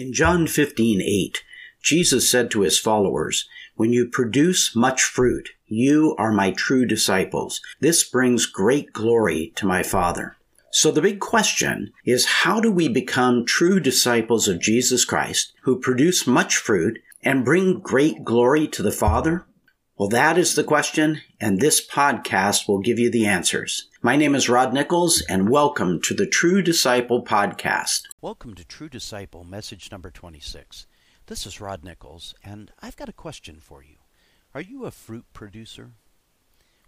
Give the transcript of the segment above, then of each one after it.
In John 15:8, Jesus said to his followers, "When you produce much fruit, you are my true disciples. This brings great glory to my Father." So the big question is how do we become true disciples of Jesus Christ who produce much fruit and bring great glory to the Father? Well, that is the question, and this podcast will give you the answers. My name is Rod Nichols, and welcome to the True Disciple Podcast. Welcome to True Disciple, message number 26. This is Rod Nichols, and I've got a question for you. Are you a fruit producer?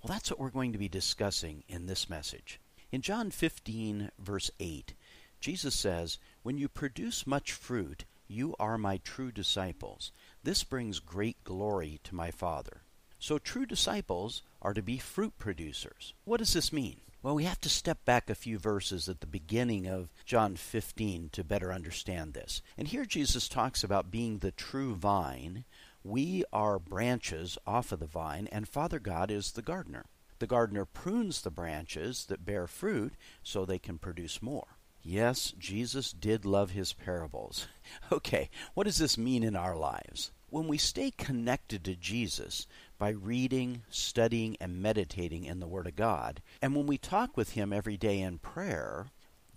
Well, that's what we're going to be discussing in this message. In John 15, verse 8, Jesus says, When you produce much fruit, you are my true disciples. This brings great glory to my Father. So true disciples are to be fruit producers. What does this mean? Well, we have to step back a few verses at the beginning of John 15 to better understand this. And here Jesus talks about being the true vine. We are branches off of the vine, and Father God is the gardener. The gardener prunes the branches that bear fruit so they can produce more. Yes, Jesus did love his parables. Okay, what does this mean in our lives? When we stay connected to Jesus by reading, studying, and meditating in the Word of God, and when we talk with Him every day in prayer,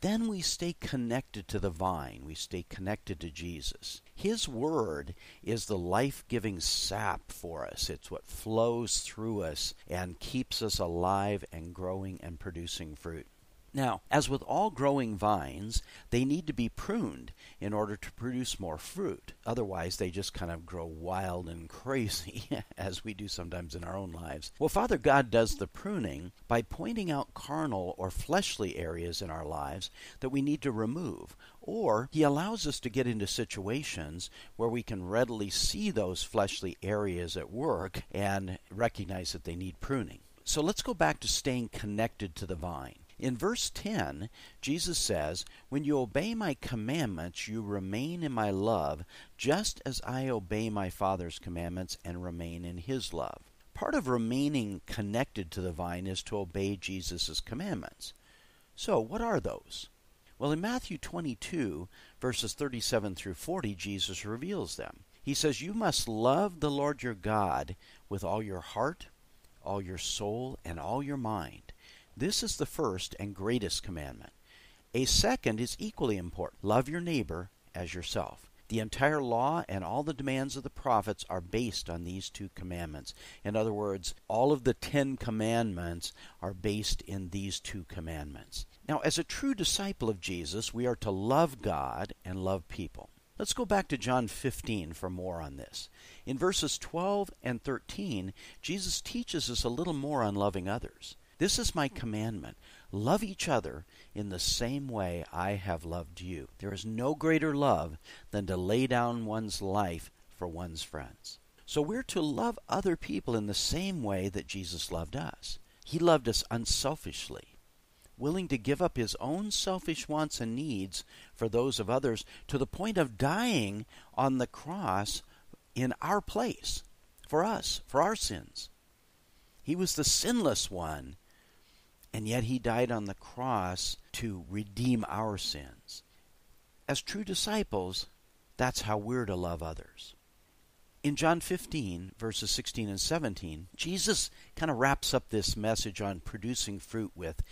then we stay connected to the vine. We stay connected to Jesus. His Word is the life giving sap for us, it's what flows through us and keeps us alive and growing and producing fruit. Now, as with all growing vines, they need to be pruned in order to produce more fruit. Otherwise, they just kind of grow wild and crazy, as we do sometimes in our own lives. Well, Father God does the pruning by pointing out carnal or fleshly areas in our lives that we need to remove. Or He allows us to get into situations where we can readily see those fleshly areas at work and recognize that they need pruning. So let's go back to staying connected to the vine. In verse 10, Jesus says, When you obey my commandments, you remain in my love, just as I obey my Father's commandments and remain in his love. Part of remaining connected to the vine is to obey Jesus' commandments. So, what are those? Well, in Matthew 22, verses 37 through 40, Jesus reveals them. He says, You must love the Lord your God with all your heart, all your soul, and all your mind. This is the first and greatest commandment. A second is equally important love your neighbor as yourself. The entire law and all the demands of the prophets are based on these two commandments. In other words, all of the Ten Commandments are based in these two commandments. Now, as a true disciple of Jesus, we are to love God and love people. Let's go back to John 15 for more on this. In verses 12 and 13, Jesus teaches us a little more on loving others. This is my commandment love each other in the same way I have loved you. There is no greater love than to lay down one's life for one's friends. So we're to love other people in the same way that Jesus loved us. He loved us unselfishly, willing to give up his own selfish wants and needs for those of others to the point of dying on the cross in our place, for us, for our sins. He was the sinless one and yet he died on the cross to redeem our sins. As true disciples, that's how we're to love others. In John 15, verses 16 and 17, Jesus kind of wraps up this message on producing fruit with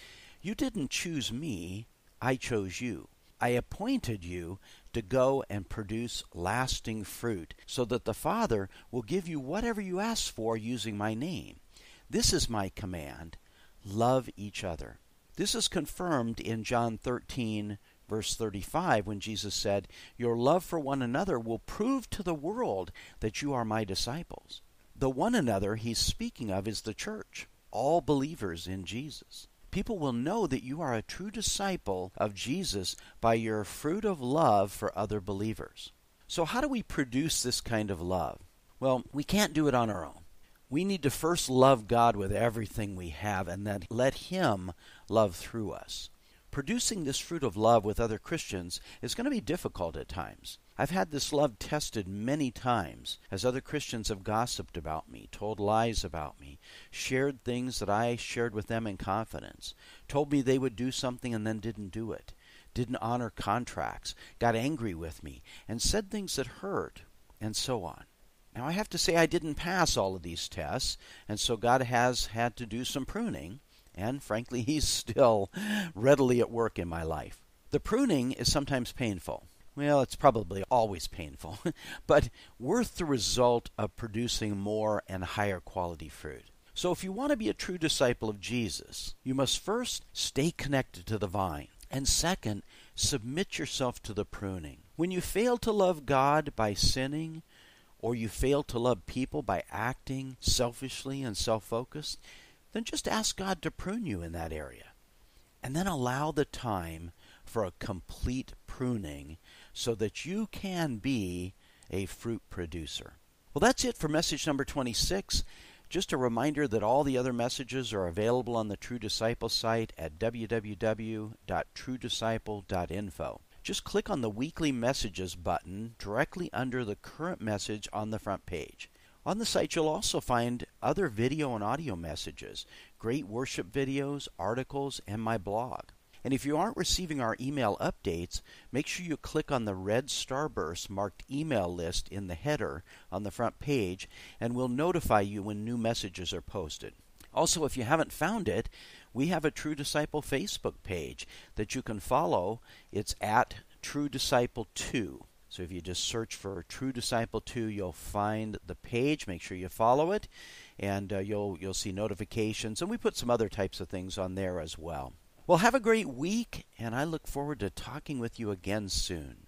You didn't choose me, I chose you. I appointed you to go and produce lasting fruit, so that the Father will give you whatever you ask for using my name. This is my command love each other. This is confirmed in John 13, verse 35, when Jesus said, Your love for one another will prove to the world that you are my disciples. The one another he's speaking of is the church, all believers in Jesus. People will know that you are a true disciple of Jesus by your fruit of love for other believers. So, how do we produce this kind of love? Well, we can't do it on our own we need to first love God with everything we have and then let Him love through us. Producing this fruit of love with other Christians is going to be difficult at times. I've had this love tested many times as other Christians have gossiped about me, told lies about me, shared things that I shared with them in confidence, told me they would do something and then didn't do it, didn't honor contracts, got angry with me, and said things that hurt, and so on. Now, I have to say I didn't pass all of these tests, and so God has had to do some pruning, and frankly, He's still readily at work in my life. The pruning is sometimes painful. Well, it's probably always painful, but worth the result of producing more and higher quality fruit. So, if you want to be a true disciple of Jesus, you must first stay connected to the vine, and second, submit yourself to the pruning. When you fail to love God by sinning, or you fail to love people by acting selfishly and self focused, then just ask God to prune you in that area. And then allow the time for a complete pruning so that you can be a fruit producer. Well, that's it for message number 26. Just a reminder that all the other messages are available on the True Disciple site at www.truedisciple.info. Just click on the Weekly Messages button directly under the current message on the front page. On the site, you'll also find other video and audio messages, great worship videos, articles, and my blog. And if you aren't receiving our email updates, make sure you click on the red starburst marked email list in the header on the front page, and we'll notify you when new messages are posted. Also, if you haven't found it, we have a True Disciple Facebook page that you can follow. It's at True Disciple 2. So if you just search for True Disciple 2, you'll find the page. Make sure you follow it, and uh, you'll you'll see notifications. And we put some other types of things on there as well. Well, have a great week, and I look forward to talking with you again soon.